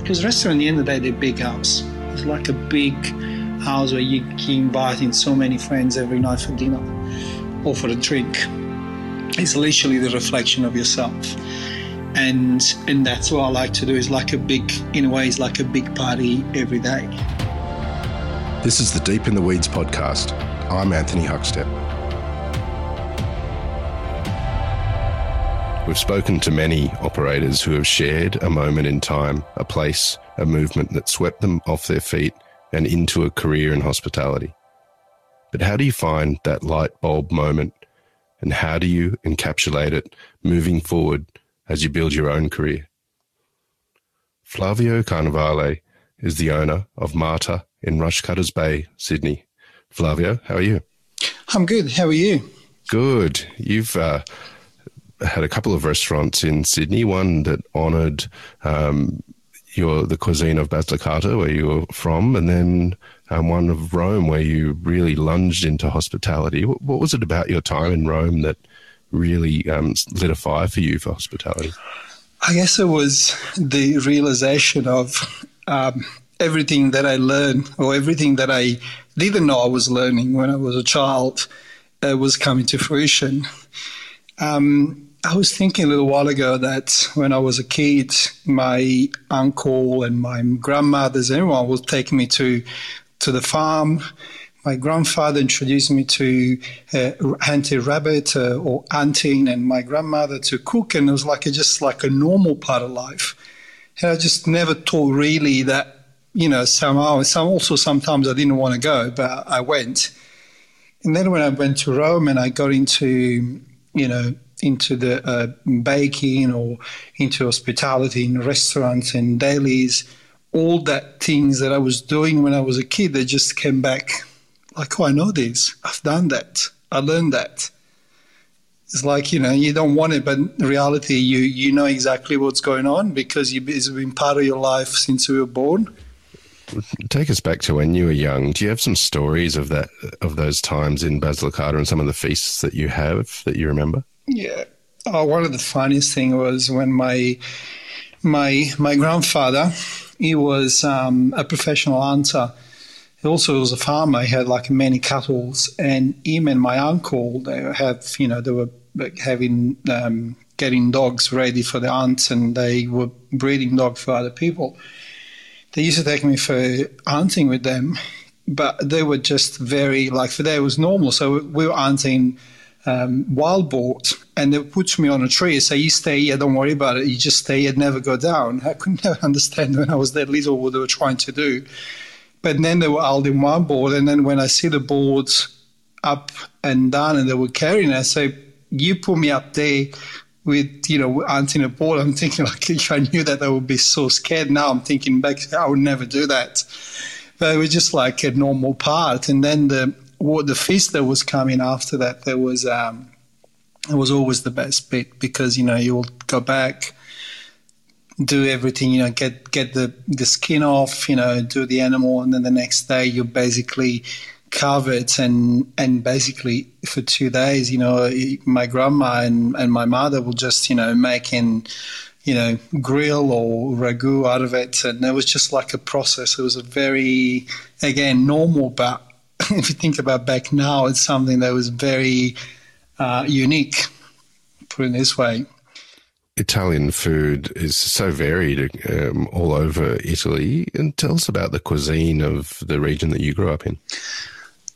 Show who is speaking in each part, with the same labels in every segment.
Speaker 1: because restaurant, at the end of the day, they're big house. It's like a big house where you can invite in so many friends every night for dinner or for a drink. It's literally the reflection of yourself. And and that's what I like to do is like a big in a way it's like a big party every day.
Speaker 2: This is the Deep in the Weeds podcast. I'm Anthony Huckstep. We've spoken to many operators who have shared a moment in time, a place, a movement that swept them off their feet and into a career in hospitality. But how do you find that light bulb moment and how do you encapsulate it moving forward as you build your own career? Flavio Carnevale is the owner of Marta in Rushcutters Bay, Sydney. Flavio, how are you?
Speaker 1: I'm good. How are you?
Speaker 2: Good. You've uh, had a couple of restaurants in Sydney. One that honoured um, your the cuisine of Basilicata, where you were from, and then um, one of Rome, where you really lunged into hospitality. What, what, was it about your time in Rome that really um, lit a fire for you for hospitality?
Speaker 1: I guess it was the realization of um, everything that I learned, or everything that I didn't know I was learning when I was a child, uh, was coming to fruition. Um, I was thinking a little while ago that when I was a kid, my uncle and my grandmothers, and everyone would take me to to the farm. My grandfather introduced me to uh, hunting rabbit uh, or hunting, and my grandmother to cook, and it was like a, just like a normal part of life. And I just never thought really that you know somehow. Some also sometimes I didn't want to go, but I went. And then when I went to Rome and I got into you know into the uh, baking or into hospitality in restaurants and delis, all that things that I was doing when I was a kid, they just came back like, oh, I know this. I've done that. I learned that. It's like, you know, you don't want it, but in reality, you, you know exactly what's going on because you, it's been part of your life since you were born.
Speaker 2: Take us back to when you were young. Do you have some stories of that, of those times in Basilicata and some of the feasts that you have that you remember?
Speaker 1: Yeah. Oh, one of the funniest thing was when my my my grandfather, he was um, a professional hunter. He also was a farmer. He had like many cattle, and him and my uncle they have you know they were having um, getting dogs ready for the hunt, and they were breeding dogs for other people. They used to take me for hunting with them, but they were just very like for them it was normal. So we were hunting um, wild boar and they put me on a tree say, You stay here, don't worry about it. You just stay here, never go down. I could never understand when I was that little what they were trying to do. But then they were out in one board. And then when I see the boards up and down and they were carrying I say, You put me up there with, you know, hunting a board. I'm thinking, like, if I knew that, I would be so scared. Now I'm thinking back, I would never do that. But it was just like a normal part. And then the what the feast that was coming after that, there was um, it was always the best bit because you know you'll go back, do everything, you know, get get the the skin off, you know, do the animal, and then the next day you're basically covered and and basically for two days, you know, my grandma and and my mother will just you know making you know, grill or ragu out of it. And it was just like a process. It was a very, again, normal but if you think about back now, it's something that was very uh, unique, put it this way.
Speaker 2: Italian food is so varied um, all over Italy. And tell us about the cuisine of the region that you grew up in.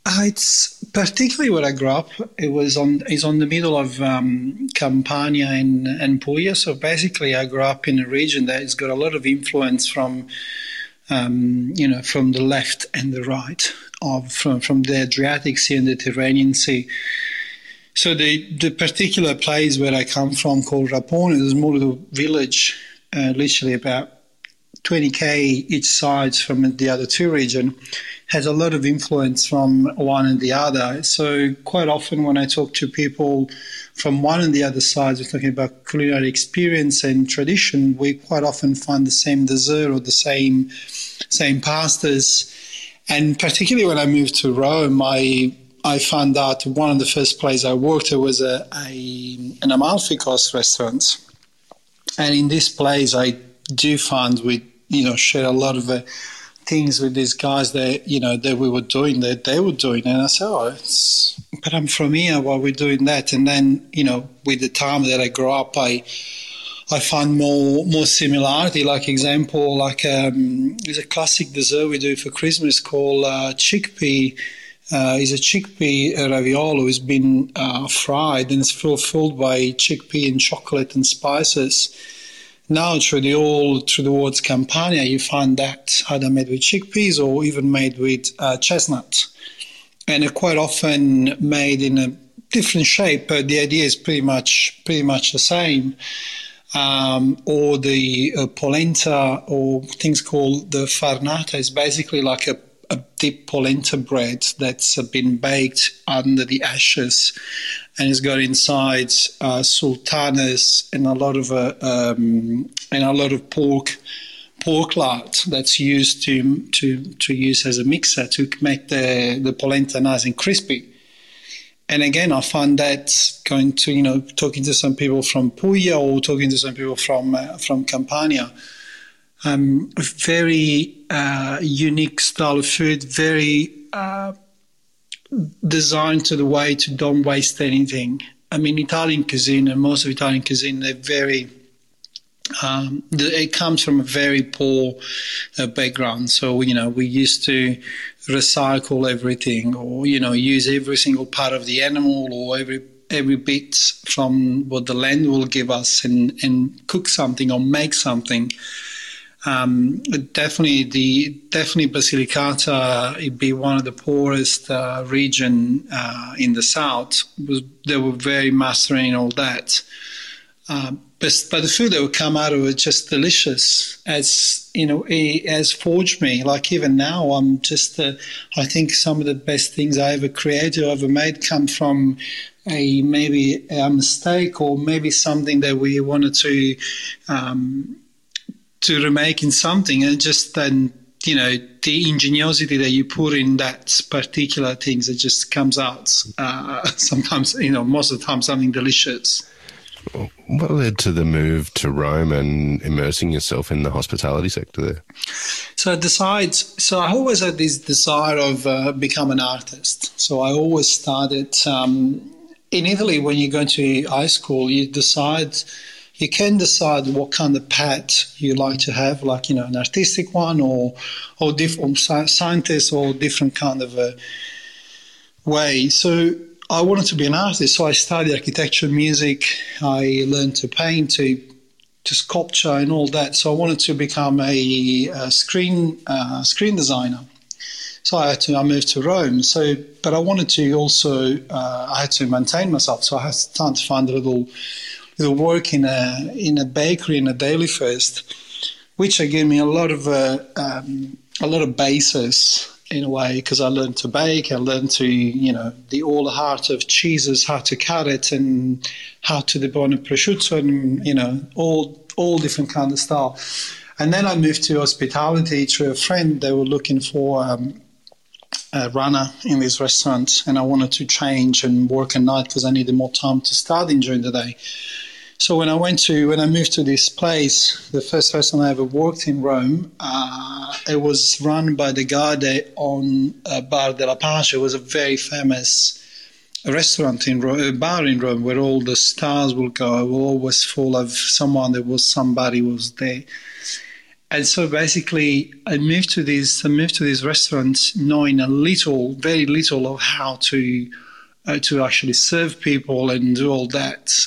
Speaker 1: Uh, it's particularly where I grew up. It was on is on the middle of um, Campania and, and Puglia. So basically, I grew up in a region that has got a lot of influence from um, you know from the left and the right of from, from the Adriatic Sea and the Tyrrhenian Sea. So the, the particular place where I come from called Rapone is a small little village, uh, literally about 20k each side from the other two region, has a lot of influence from one and the other. So quite often when I talk to people from one and the other sides, we're talking about culinary experience and tradition, we quite often find the same dessert or the same same pastas and particularly when I moved to Rome, I I found out one of the first places I worked at was a, a an Amalfi Coast restaurant, and in this place I do find with you know share a lot of things with these guys that you know that we were doing that they were doing, and I said, "Oh, it's, but I'm from here. Why we're doing that?" And then you know, with the time that I grew up, I I find more more similarity. Like example, like um, there's a classic dessert we do for Christmas called uh, chickpea. Uh, is a chickpea raviolo. It's been uh, fried and it's filled, filled by chickpea and chocolate and spices now, through the old, through the words Campania, you find that either made with chickpeas or even made with uh, chestnut. And quite often made in a different shape, but the idea is pretty much pretty much the same. Um, or the uh, polenta, or things called the farnata, is basically like a a deep polenta bread that's been baked under the ashes and it's got inside uh, sultanas and a lot of uh, um, and a lot of pork pork lard that's used to to to use as a mixer to make the the polenta nice and crispy. And again, I find that going to you know talking to some people from Puglia or talking to some people from uh, from Campania, um, very uh, unique style of food, very uh, designed to the way to don't waste anything. I mean, Italian cuisine and most of Italian cuisine, they're very. Um, it comes from a very poor uh, background. So, you know, we used to recycle everything or, you know, use every single part of the animal or every every bit from what the land will give us and, and cook something or make something. Um, definitely, the definitely Basilicata it be one of the poorest uh, region uh, in the south. Was, they were very mastering all that. Uh, but, but the food that would come out of it was just delicious. As you know, it has forged me. Like even now, I'm just. Uh, I think some of the best things I ever created, or ever made, come from a maybe a mistake or maybe something that we wanted to. Um, to remaking something and just then you know the ingenuity that you put in that particular things that just comes out uh, sometimes you know most of the time something delicious
Speaker 2: what led to the move to Rome and immersing yourself in the hospitality sector there?
Speaker 1: So I decided. So I always had this desire of uh, become an artist. So I always started um, in Italy. When you go to high school, you decide you can decide what kind of pet you like to have, like you know, an artistic one or or different scientist or different kind of a way. So I wanted to be an artist, so I studied architecture, music. I learned to paint, to to sculpture, and all that. So I wanted to become a, a screen uh, screen designer. So I had to. I moved to Rome. So, but I wanted to also. Uh, I had to maintain myself. So I had to to find a little work in a in a bakery in a daily first, which gave me a lot of uh, um, a lot of basis in a way because I learned to bake. I learned to you know the all the heart of cheeses, how to cut it, and how to the debone prosciutto, and you know all all different kind of style. And then I moved to hospitality through a friend. They were looking for um, a runner in this restaurant, and I wanted to change and work at night because I needed more time to study during the day. So when I went to when I moved to this place, the first restaurant I ever worked in Rome, uh, it was run by the that on uh, Bar della Pace. It was a very famous restaurant in Rome, a bar in Rome where all the stars will go. It will always full of someone that was somebody was there. And so basically, I moved to this. I moved to this restaurant knowing a little, very little of how to uh, to actually serve people and do all that.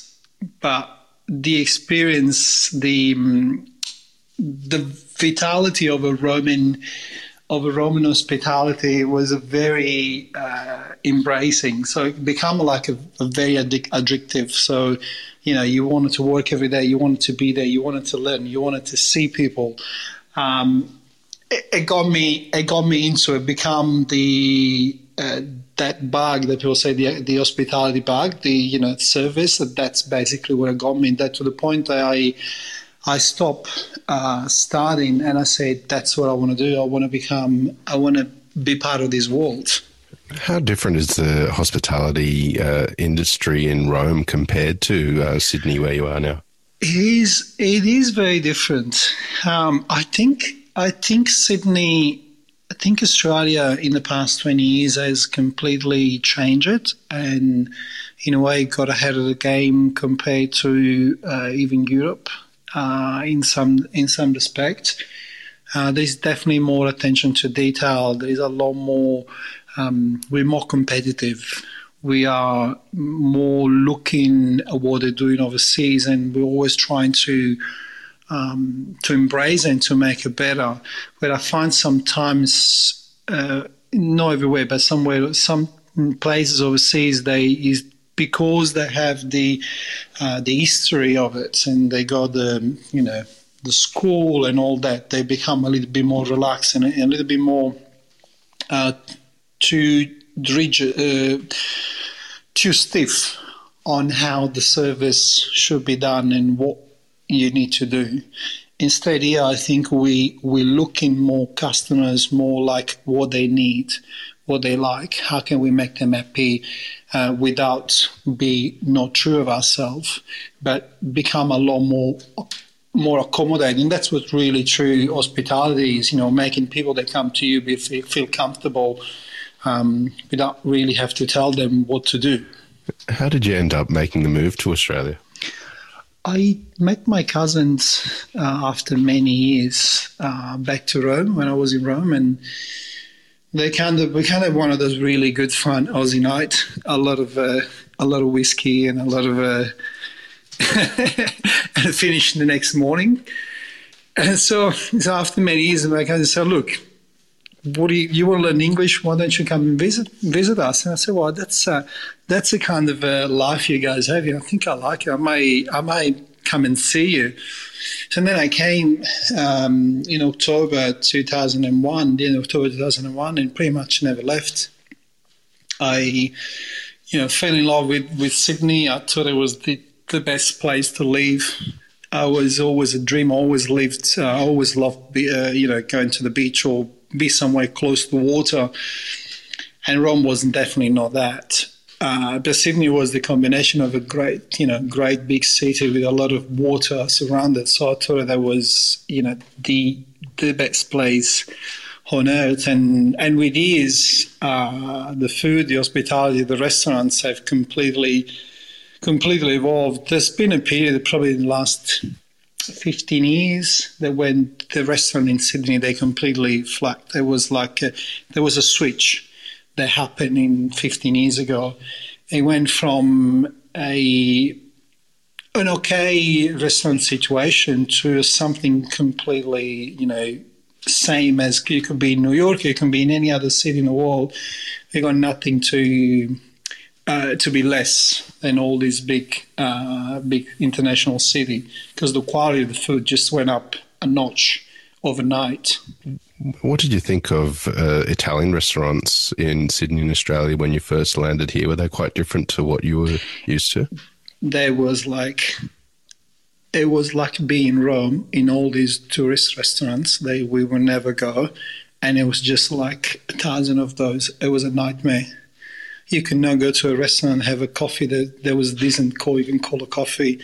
Speaker 1: But the experience, the the vitality of a Roman of a Roman hospitality was a very uh, embracing. So it became like a, a very addic- addictive. So you know, you wanted to work every day, you wanted to be there, you wanted to learn, you wanted to see people. Um, it, it, got me. It got me into it. Become the uh, that bug that people say the the hospitality bug, the you know service. That That's basically what it got me. That to the point that I I stop uh, studying and I said that's what I want to do. I want to become. I want to be part of this world.
Speaker 2: How different is the hospitality uh, industry in Rome compared to uh, Sydney, where you are now?
Speaker 1: It is. It is very different. Um, I think. I think Sydney. I think Australia in the past twenty years has completely changed it and, in a way, got ahead of the game compared to uh, even Europe uh, in some in some respects. Uh, there's definitely more attention to detail. There's a lot more. Um, we're more competitive we are more looking at what they're doing overseas, and we're always trying to um, to embrace and to make it better. But I find sometimes, uh, not everywhere, but somewhere, some places overseas, they is because they have the uh, the history of it, and they got the you know the school and all that. They become a little bit more relaxed and a, little bit more uh, to rigid, uh, too stiff on how the service should be done and what you need to do. Instead, here, I think we, we're looking more customers, more like what they need, what they like. How can we make them happy uh, without be not true of ourselves, but become a lot more more accommodating. That's what really true hospitality is. You know, making people that come to you be, feel comfortable um, without really have to tell them what to do.
Speaker 2: How did you end up making the move to Australia?
Speaker 1: I met my cousins uh, after many years uh, back to Rome when I was in Rome, and they kind of we kind of one of those really good fun Aussie night. A lot of uh, a lot of whiskey and a lot of uh, and finish the next morning. And so, so after many years, my cousin said, "Look, what do you, you want to learn English? Why don't you come and visit visit us? And I said, well, that's uh, that's the kind of uh, life you guys have. And I think I like it. I may I may come and see you. So then I came um, in October 2001, in October 2001, and pretty much never left. I, you know, fell in love with, with Sydney. I thought it was the, the best place to live. I was always a dream. I always lived. Uh, I always loved, uh, you know, going to the beach or be somewhere close to the water. And Rome wasn't definitely not that. Uh, but Sydney was the combination of a great, you know, great big city with a lot of water surrounded. So I thought that was, you know, the the best place on earth. And and with these, uh, the food, the hospitality, the restaurants have completely, completely evolved. There's been a period, probably in the last 15 years that when the restaurant in Sydney they completely flagged. There was like a, there was a switch that happened in 15 years ago. It went from a an okay restaurant situation to something completely, you know, same as you could be in New York, you can be in any other city in the world. They got nothing to uh, to be less than all these big, uh, big international city because the quality of the food just went up a notch overnight.
Speaker 2: What did you think of uh, Italian restaurants in Sydney and Australia when you first landed here? Were they quite different to what you were used to?
Speaker 1: There was like it was like being in Rome in all these tourist restaurants. They we would never go, and it was just like a thousand of those. It was a nightmare you can now go to a restaurant and have a coffee that there was a decent call. You can call a coffee.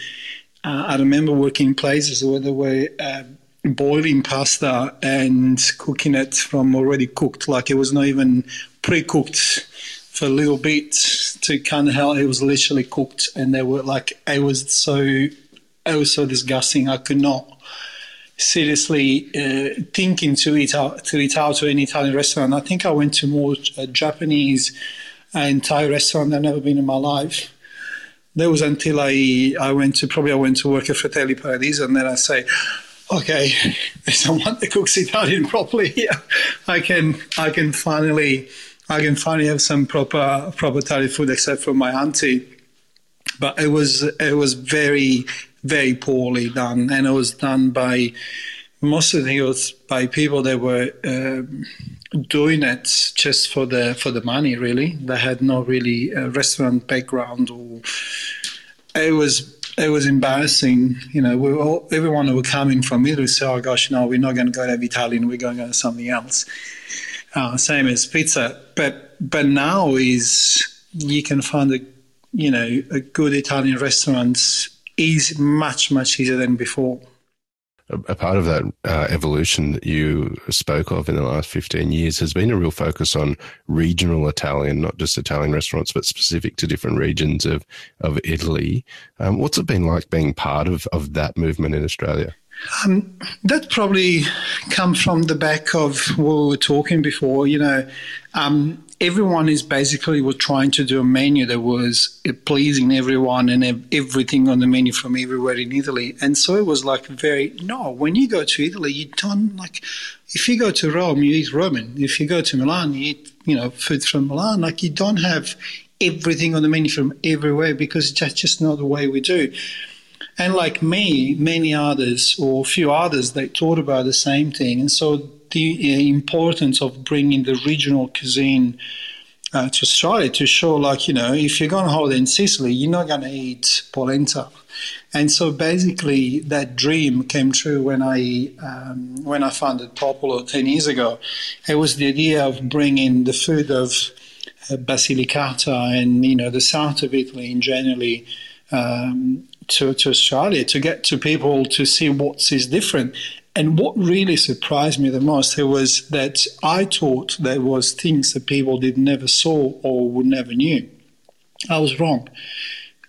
Speaker 1: Uh, I remember working in places where they were uh, boiling pasta and cooking it from already cooked, like it was not even pre-cooked for a little bit to kind of how it was literally cooked, and they were like it was so it was so disgusting. I could not seriously uh, thinking to eat out to eat out to an Italian restaurant. I think I went to more uh, Japanese an Thai restaurant I've never been in my life. That was until I, I went to probably I went to work at Fratelli Paradiso and then I say, okay, there's someone that cooks Italian properly here. I can I can finally I can finally have some proper proper Italian food except for my auntie. But it was it was very very poorly done, and it was done by most of it was by people that were um, doing it just for the for the money. Really, they had no really a restaurant background, or it was it was embarrassing. You know, we all, everyone who were coming from Italy said, "Oh gosh, no, we're not going to go to Italian. We're going to go to something else." Uh, same as pizza, but but now is you can find a you know a good Italian restaurant is much much easier than before
Speaker 2: a part of that uh, evolution that you spoke of in the last 15 years has been a real focus on regional Italian, not just Italian restaurants, but specific to different regions of, of Italy. Um, what's it been like being part of, of that movement in Australia?
Speaker 1: Um, that probably comes from the back of what we were talking before. You know, um, everyone is basically was trying to do a menu that was pleasing everyone and everything on the menu from everywhere in Italy. And so it was like very no. When you go to Italy, you don't like. If you go to Rome, you eat Roman. If you go to Milan, you eat you know food from Milan. Like you don't have everything on the menu from everywhere because that's just not the way we do. And like me, many others or a few others, they thought about the same thing. And so the uh, importance of bringing the regional cuisine uh, to Australia to show, like, you know, if you're going to holiday in Sicily, you're not going to eat polenta. And so basically, that dream came true when I um, when I founded Popolo ten years ago. It was the idea of bringing the food of uh, Basilicata and you know the south of Italy in generally um, to, to Australia to get to people to see what is different. And what really surprised me the most was that I thought there was things that people did never saw or would never knew. I was wrong.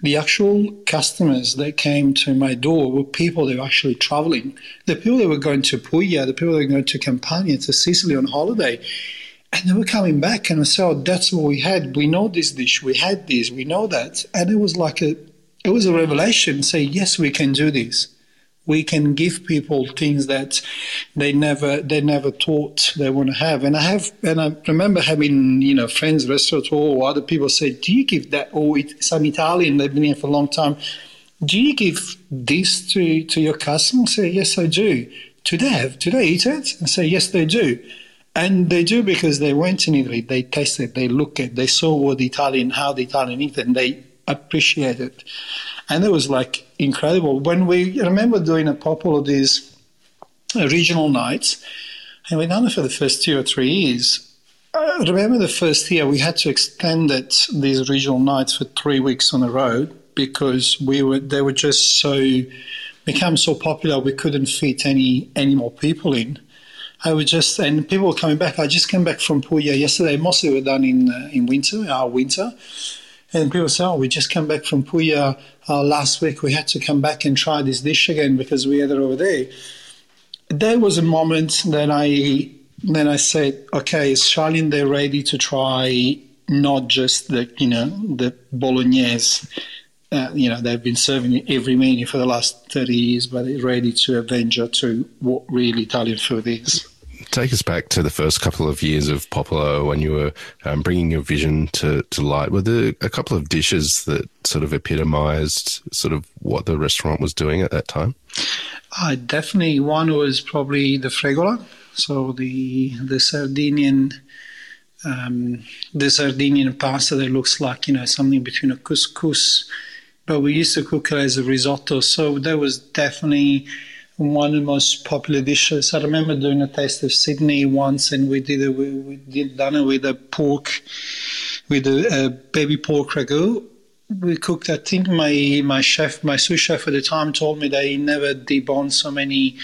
Speaker 1: The actual customers that came to my door were people that were actually traveling. The people that were going to Puglia, the people that were going to Campania, to Sicily on holiday. And they were coming back and I said, oh, that's what we had. We know this dish. We had this. We know that. And it was like a, it was a revelation. Say, yes, we can do this we can give people things that they never they never thought they want to have. And I have and I remember having you know friends, restaurants, or other people say, "Do you give that?" Or some Italian they've been here for a long time. Do you give this to to your customers? Say, yes, I do. Do they have? Do they eat it? And say, yes, they do. And they do because they went in Italy, they tasted, they looked at, they saw what the Italian, how the Italian eat, and they appreciate it and it was like incredible. When we I remember doing a couple of these uh, regional nights, and we done it for the first two or three years. I remember the first year we had to extend it, these regional nights for three weeks on the road because we were they were just so become so popular we couldn't fit any any more people in. I would just and people were coming back. I just came back from Puglia yesterday. Mostly were done in uh, in winter, our winter, and people say, "Oh, we just came back from Puglia uh, last week. We had to come back and try this dish again because we had it over there." There was a moment that I then I said, "Okay, is Charlene there ready to try not just the you know the bolognese?" Uh, you know they've been serving every menu for the last 30 years, but they're ready to venture to what really Italian food is.
Speaker 2: Take us back to the first couple of years of Popolo when you were um, bringing your vision to, to light. Were there a couple of dishes that sort of epitomized sort of what the restaurant was doing at that time?
Speaker 1: Uh, definitely. One was probably the fregola, so the the Sardinian um, the Sardinian pasta that looks like you know something between a couscous, but we used to cook it as a risotto. So that was definitely one of the most popular dishes. I remember doing a taste of Sydney once, and we did it. We, we did done it with a pork, with a, a baby pork ragu. We cooked. I think my my chef, my sous chef at the time, told me that he never deboned so many,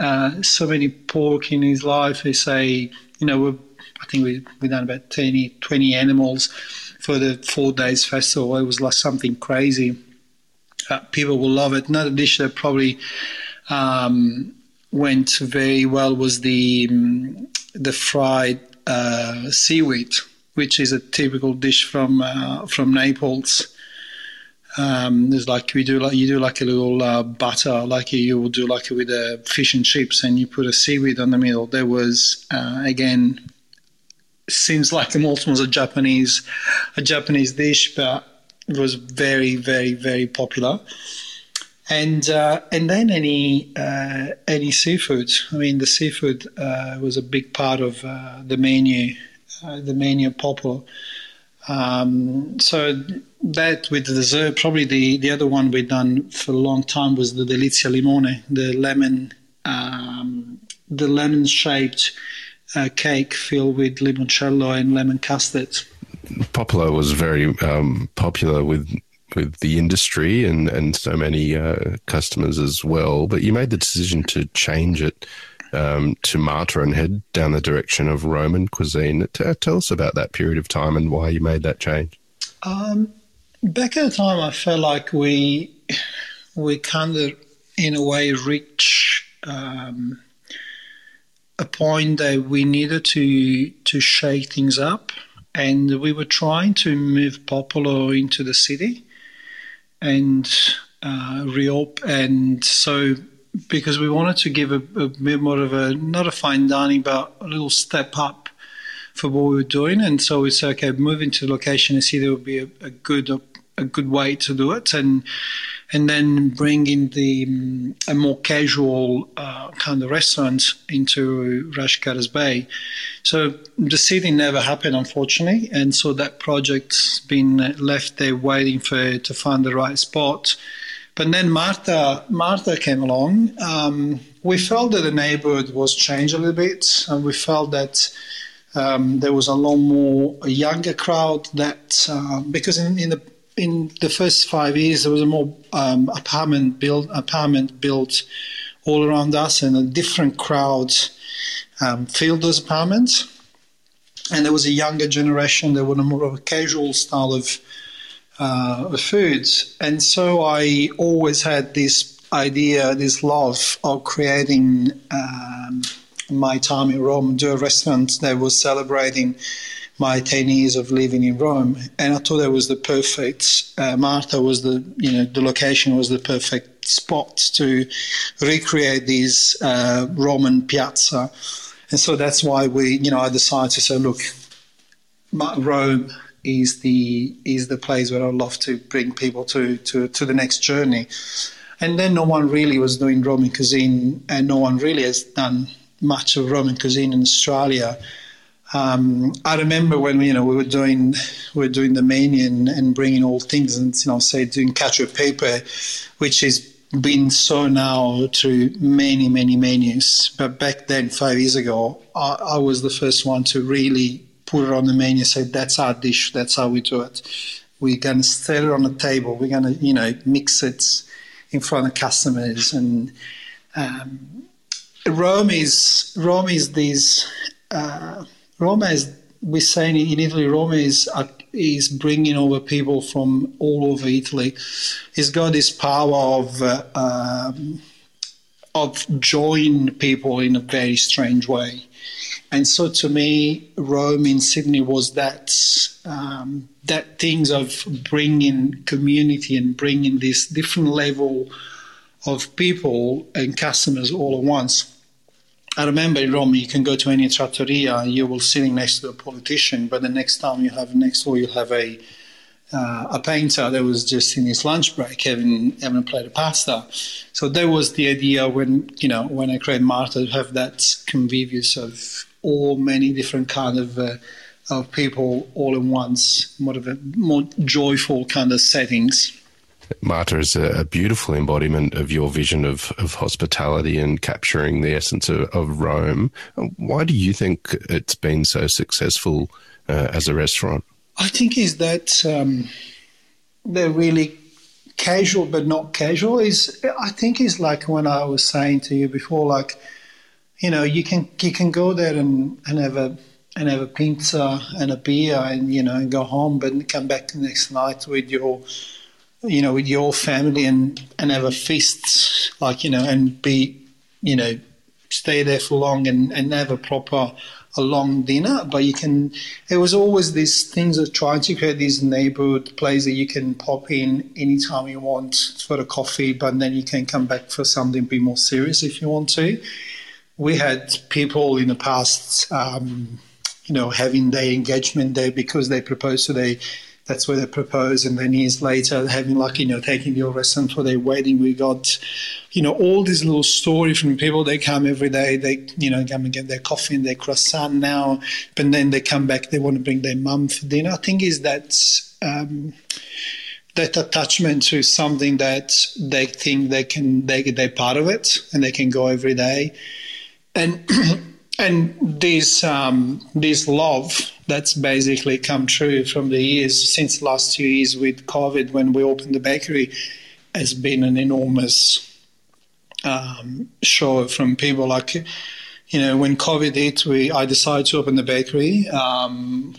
Speaker 1: uh, so many pork in his life. He say, you know, we I think we we done about 20, 20 animals for the four days festival. It was like something crazy. Uh, people will love it. Another dish that probably um, went very well was the um, the fried uh, seaweed, which is a typical dish from uh, from Naples. Um, like we do like you do like a little uh, butter, like you will do like with a fish and chips, and you put a seaweed on the middle. There was uh, again seems like almost a Japanese a Japanese dish, but it was very very very popular and uh, and then any uh, any seafood. I mean, the seafood uh, was a big part of uh, the menu, uh, the menu Popolo. Um, so that with the dessert, probably the, the other one we've done for a long time was the Delizia Limone, the lemon um, the lemon shaped uh, cake filled with limoncello and lemon custard.
Speaker 2: Popolo was very um, popular with with the industry and and so many uh, customers as well. But you made the decision to change it um, to Marta and head down the direction of Roman cuisine. T- tell us about that period of time and why you made that change.
Speaker 1: Um, back at the time, I felt like we we kind of, in a way, reach um, a point that we needed to to shake things up, and we were trying to move Popolo into the city and uh. And so, because we wanted to give a, a bit more of a not a fine dining, but a little step up for what we were doing, and so we said, okay, move into the location and see there would be a, a good a good way to do it, and and then bringing the um, a more casual uh, kind of restaurant into Rushcutters Bay. So the city never happened, unfortunately, and so that project's been left there waiting for to find the right spot. But then Martha Marta came along. Um, we felt that the neighborhood was changed a little bit, and we felt that. Um, there was a lot more a younger crowd that uh, because in, in the in the first five years, there was a more um, apartment built apartment built all around us, and a different crowd um, filled those apartments. And there was a younger generation wanted a more of a casual style of, uh, of foods. And so I always had this idea, this love of creating um, my time in Rome, do a restaurant that was celebrating my 10 years of living in Rome. And I thought that was the perfect, uh, Marta was the, you know, the location was the perfect spot to recreate these uh, Roman piazza. And so that's why we, you know, I decided to say, look, Rome is the is the place where I'd love to bring people to, to, to the next journey. And then no one really was doing Roman cuisine, and no one really has done much of Roman cuisine in Australia. Um, I remember when you know we were doing we were doing the menu and, and bringing all things and you know say doing cacio e pepe, which has been so now through many many menus. But back then, five years ago, I, I was the first one to really put it on the menu. and Say that's our dish. That's how we do it. We're gonna set it on the table. We're gonna you know mix it in front of customers and. Um, Rome is Rome is these uh, Roma is we say in Italy, Roma is uh, is bringing over people from all over Italy. He's got this power of uh, um, of joining people in a very strange way, and so to me, Rome in Sydney was that um, that things of bringing community and bringing this different level of people and customers all at once. I remember in Rome, you can go to any trattoria, and you will sitting next to a politician, but the next time you have next door, you'll have a uh, a painter that was just in his lunch break having having a plate of pasta. So that was the idea when you know when I created Marta to have that convivius of all many different kind of uh, of people all in once, more of a more joyful kind of settings.
Speaker 2: Marta is a, beautiful embodiment of your vision of, of hospitality and capturing the essence of, of Rome. Why do you think it's been so successful uh, as a restaurant?
Speaker 1: I think is that um, they're really casual, but not casual. Is I think is like when I was saying to you before, like you know, you can you can go there and, and have a and have a pizza and a beer and you know and go home, but come back the next night with your you know, with your family and, and have a feast, like, you know, and be, you know, stay there for long and, and have a proper, a long dinner. But you can, it was always these things of trying to create these neighborhood places that you can pop in anytime you want for the coffee, but then you can come back for something bit more serious if you want to. We had people in the past, um, you know, having their engagement there because they proposed to their that's where they propose. And then years later, having like, you know, taking your restaurant for their wedding, we got, you know, all these little stories from people. They come every day, they, you know, come and get their coffee and their croissant now, but then they come back, they want to bring their mum for dinner. I think is that, um, that attachment to something that they think they can, they, they're part of it and they can go every day. And, and this, um, this love that's basically come true from the years since the last two years with COVID when we opened the bakery has been an enormous um, show from people like you know when COVID hit we I decided to open the bakery um,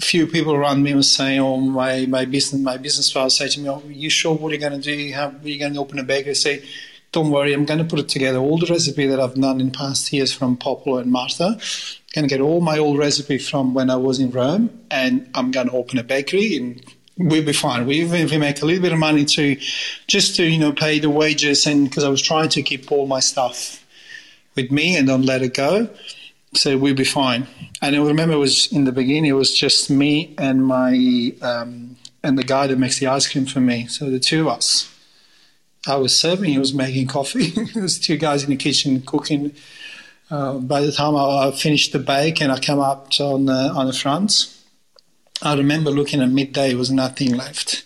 Speaker 1: few people around me were saying, "Oh, my, my business my business partner said to me, "Oh, you sure what are you going to do? How are you going to open a bakery?" Say, "Don't worry, I'm going to put it together all the recipe that I've done in past years from Popolo and Marta. Going to get all my old recipe from when I was in Rome, and I'm going to open a bakery and." We'll be fine. We even if we make a little bit of money to, just to you know pay the wages, and because I was trying to keep all my stuff with me and don't let it go so we'll be fine. And I remember it was in the beginning, it was just me and my um, and the guy that makes the ice cream for me. So the two of us. I was serving, he was making coffee. there was two guys in the kitchen cooking. Uh, by the time I, I, finished the bake and I came up on the, on the front, I remember looking at midday, there was nothing left.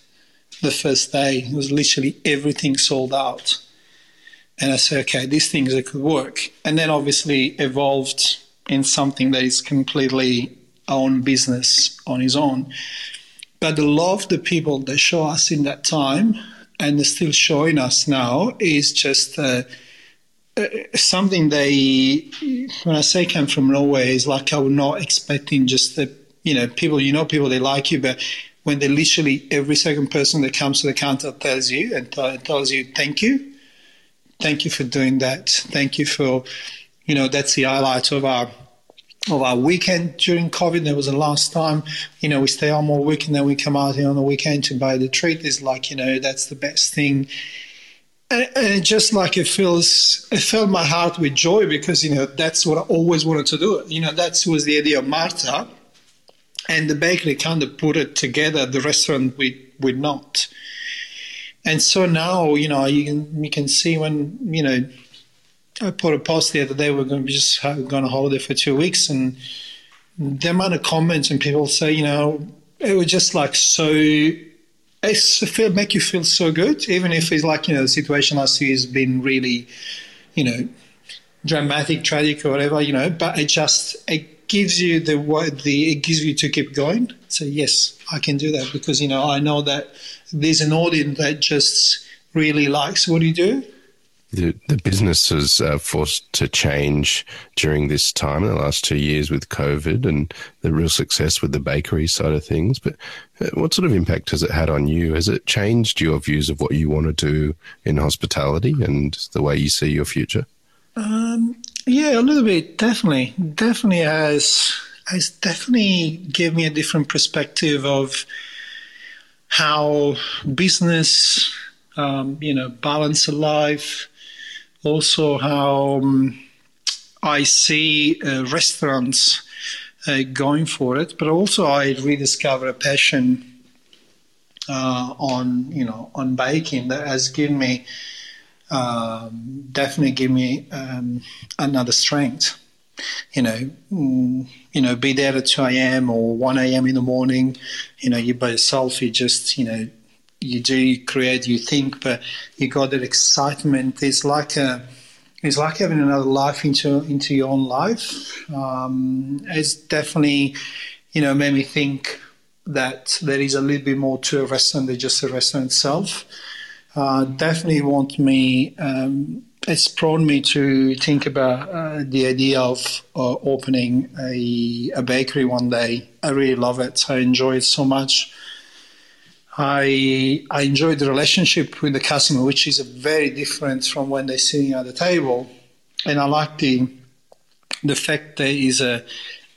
Speaker 1: The first day, it was literally everything sold out. And I said, okay, these things that could work. And then obviously evolved in something that is completely own business on his own. But the love the people that show us in that time and still showing us now is just uh, uh, something they, when I say come from nowhere, is like I was not expecting just the, you know, people, you know, people, they like you, but when they literally, every second person that comes to the counter tells you and t- tells you, thank you. Thank you for doing that. Thank you for, you know, that's the highlight of our of our weekend during COVID. There was the last time, you know, we stay on more weekend, then we come out here on the weekend to buy the treat. Is like, you know, that's the best thing. And, and just like it feels, it filled my heart with joy because, you know, that's what I always wanted to do. You know, that was the idea of Marta. And the bakery kind of put it together, the restaurant we would not. And so now, you know, you can, you can see when, you know, I put a post the other day. We're going to be just going on holiday for two weeks, and the amount of comments and people say, you know, it was just like so. It's feel make you feel so good, even if it's like you know the situation last year has been really, you know, dramatic, tragic, or whatever, you know. But it just it gives you the what the it gives you to keep going. So yes, I can do that because you know I know that there's an audience that just really likes what you do
Speaker 2: the, the business is uh, forced to change during this time in the last two years with COVID and the real success with the bakery side of things. But uh, what sort of impact has it had on you? Has it changed your views of what you want to do in hospitality and the way you see your future?
Speaker 1: Um, yeah, a little bit, definitely. Definitely has has definitely gave me a different perspective of how business, um, you know, balance of life, also how um, I see uh, restaurants uh, going for it, but also I rediscover a passion uh, on you know on baking that has given me um, definitely give me um, another strength. You know, mm, you know, be there at two a.m. or one a.m. in the morning. You know, you by yourself. You just you know you do create, you think, but you got that excitement. It's like a it's like having another life into into your own life. Um, it's definitely, you know, made me think that there is a little bit more to a restaurant than just a restaurant itself. Uh, definitely want me. Um, it's prone me to think about uh, the idea of uh, opening a, a bakery one day. I really love it. I enjoy it so much. I I enjoy the relationship with the customer, which is very different from when they're sitting at the table, and I like the the fact there is a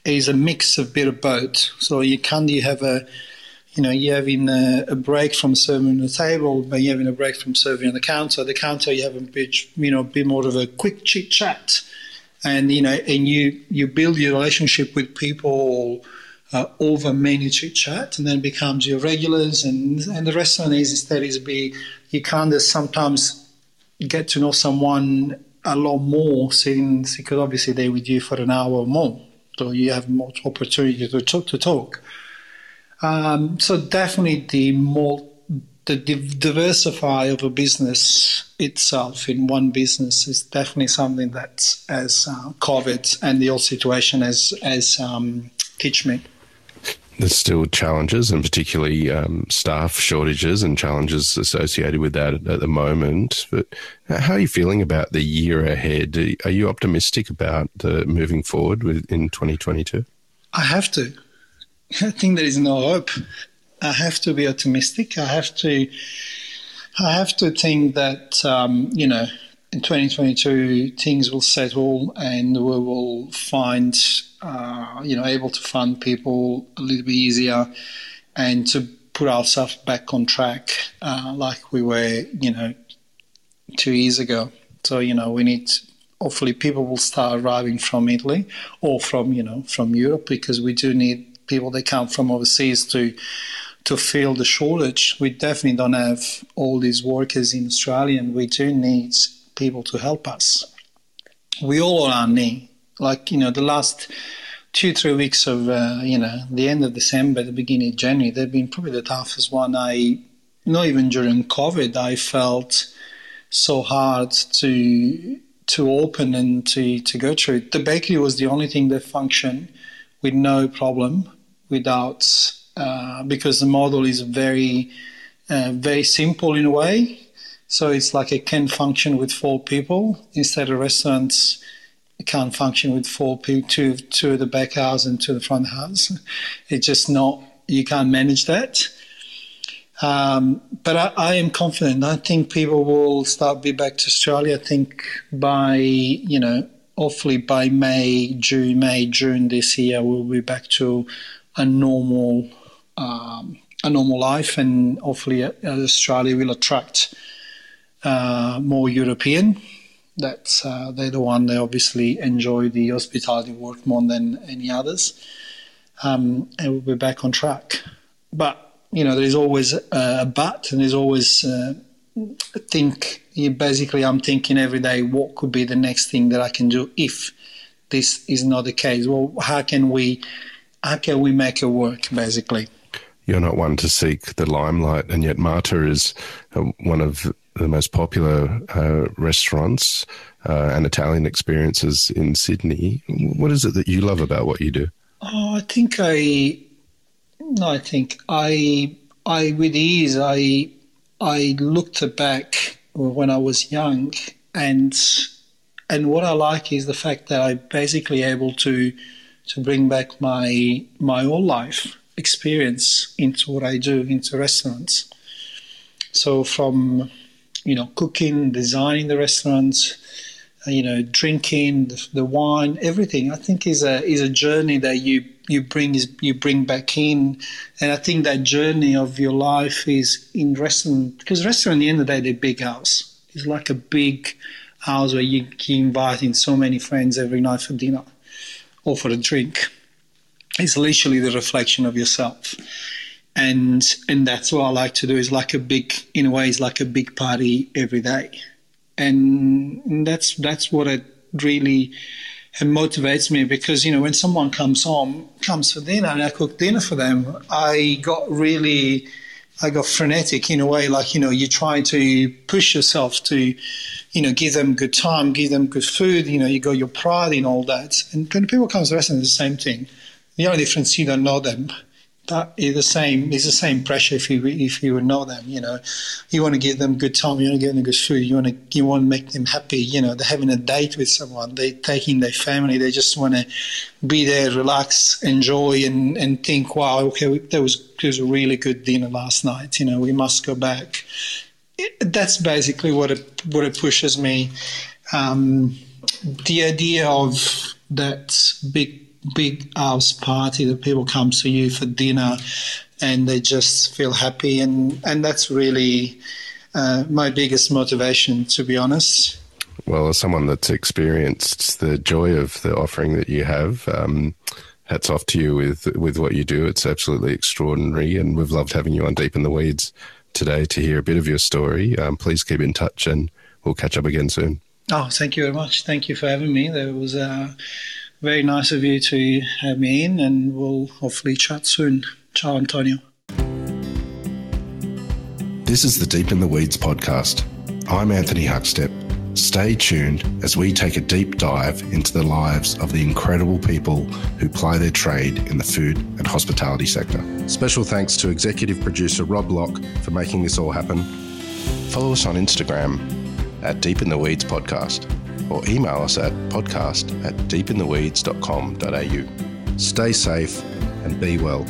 Speaker 1: is a mix of bit of both. So you can you have a you know you're having a, a break from serving on the table, but you're having a break from serving on the counter. The counter you have a bit you know bit more of a quick chit chat, and you know and you you build your relationship with people uh, over many chit chat and then becomes your regulars and and the restaurant is instead is be you kind of sometimes get to know someone a lot more since because obviously they're with you for an hour or more so you have more opportunity to talk to talk um, so definitely the more the diversify of a business itself in one business is definitely something that as uh, COVID and the old situation has, has um, teach me.
Speaker 2: There's still challenges, and particularly um, staff shortages and challenges associated with that at, the moment. But how are you feeling about the year ahead? Are you optimistic about the moving forward with, in 2022? I
Speaker 1: have to. I think there is no hope. I have to be optimistic. I have to. I have to think that um, you know in 2022 things will settle and we will find uh, you know able to fund people a little bit easier and to put ourselves back on track uh, like we were you know two years ago so you know we need hopefully people will start arriving from Italy or from you know from Europe because we do need people that come from overseas to to fill the shortage. We definitely don't have all these workers in Australia, and we do need people to help us. We all are our knee. Like, you know, the last two, three weeks of, uh, you know, the end of December, the beginning of January, they've been probably the toughest one. I, not even during COVID, I felt so hard to to open and to, to go through. The bakery was the only thing that functioned with no problem without, uh, because the model is very, uh, very simple in a way. So it's like it can function with four people instead of restaurants it can't function with four people, two, two of the back house and two of the front house. It's just not, you can't manage that. Um, but I, I, am confident. I think people will start be back to Australia. I think by, you know, hopefully by May, June, May, June this year, we'll be back to a normal, um, a normal life and hopefully uh, Australia will attract uh, more European. That's uh, they're the one they obviously enjoy the hospitality work more than any others, um, and we'll be back on track. But you know, there's always a but, and there's always uh, think. Basically, I'm thinking every day, what could be the next thing that I can do if this is not the case? Well, how can we, how can we make it work? Basically,
Speaker 2: you're not one to seek the limelight, and yet Marta is uh, one of the most popular uh, restaurants uh, and Italian experiences in Sydney. What is it that you love about what you do?
Speaker 1: Oh, I think I, I think I, I with ease, I, I looked back when I was young, and and what I like is the fact that I'm basically able to to bring back my my whole life experience into what I do into restaurants. So from you know, cooking, designing the restaurants, uh, you know, drinking the, wine, everything. I think is a is a journey that you you bring is you bring back in, and I think that journey of your life is in restaurant because restaurant at the end of the day they're big house. It's like a big house where you can invite in so many friends every night for dinner or for a drink. It's literally the reflection of yourself and and that's what I like to do. Is like a big, in a way, is like a big party every day, and that's that's what it really motivates me because you know when someone comes home, comes for dinner, and I cook dinner for them, I got really. I got frenetic in a way, like, you know, you try to push yourself to, you know, give them good time, give them good food, you know, you got your pride in all that. And when people come to restaurant, it's the same thing. The only difference, you don't know them that is the same. It's the same pressure if you if you would know them. You know, you want to give them good time. You want to give them good food. You want to you want to make them happy. You know, they're having a date with someone. They taking their family. They just want to be there, relax, enjoy, and and think, wow, okay, that was was a really good dinner last night. You know, we must go back. It, that's basically what it what it pushes me. Um, the idea of that big big house party that people come to you for dinner and they just feel happy and and that's really uh, my biggest motivation to be honest.
Speaker 2: Well as someone that's experienced the joy of the offering that you have um, hats off to you with with what you do. It's absolutely extraordinary and we've loved having you on deep in the weeds today to hear a bit of your story. Um, please keep in touch and we'll catch up again soon.
Speaker 1: Oh thank you very much. Thank you for having me. There was uh, very nice of you to have me in, and we'll hopefully chat soon. Ciao, Antonio.
Speaker 2: This is the Deep in the Weeds podcast. I'm Anthony Huckstep, Stay tuned as we take a deep dive into the lives of the incredible people who ply their trade in the food and hospitality sector. Special thanks to executive producer Rob Locke for making this all happen. Follow us on Instagram at Deep in the Weeds Podcast or email us at podcast at deepintheweeds.com.au. Stay safe and be well.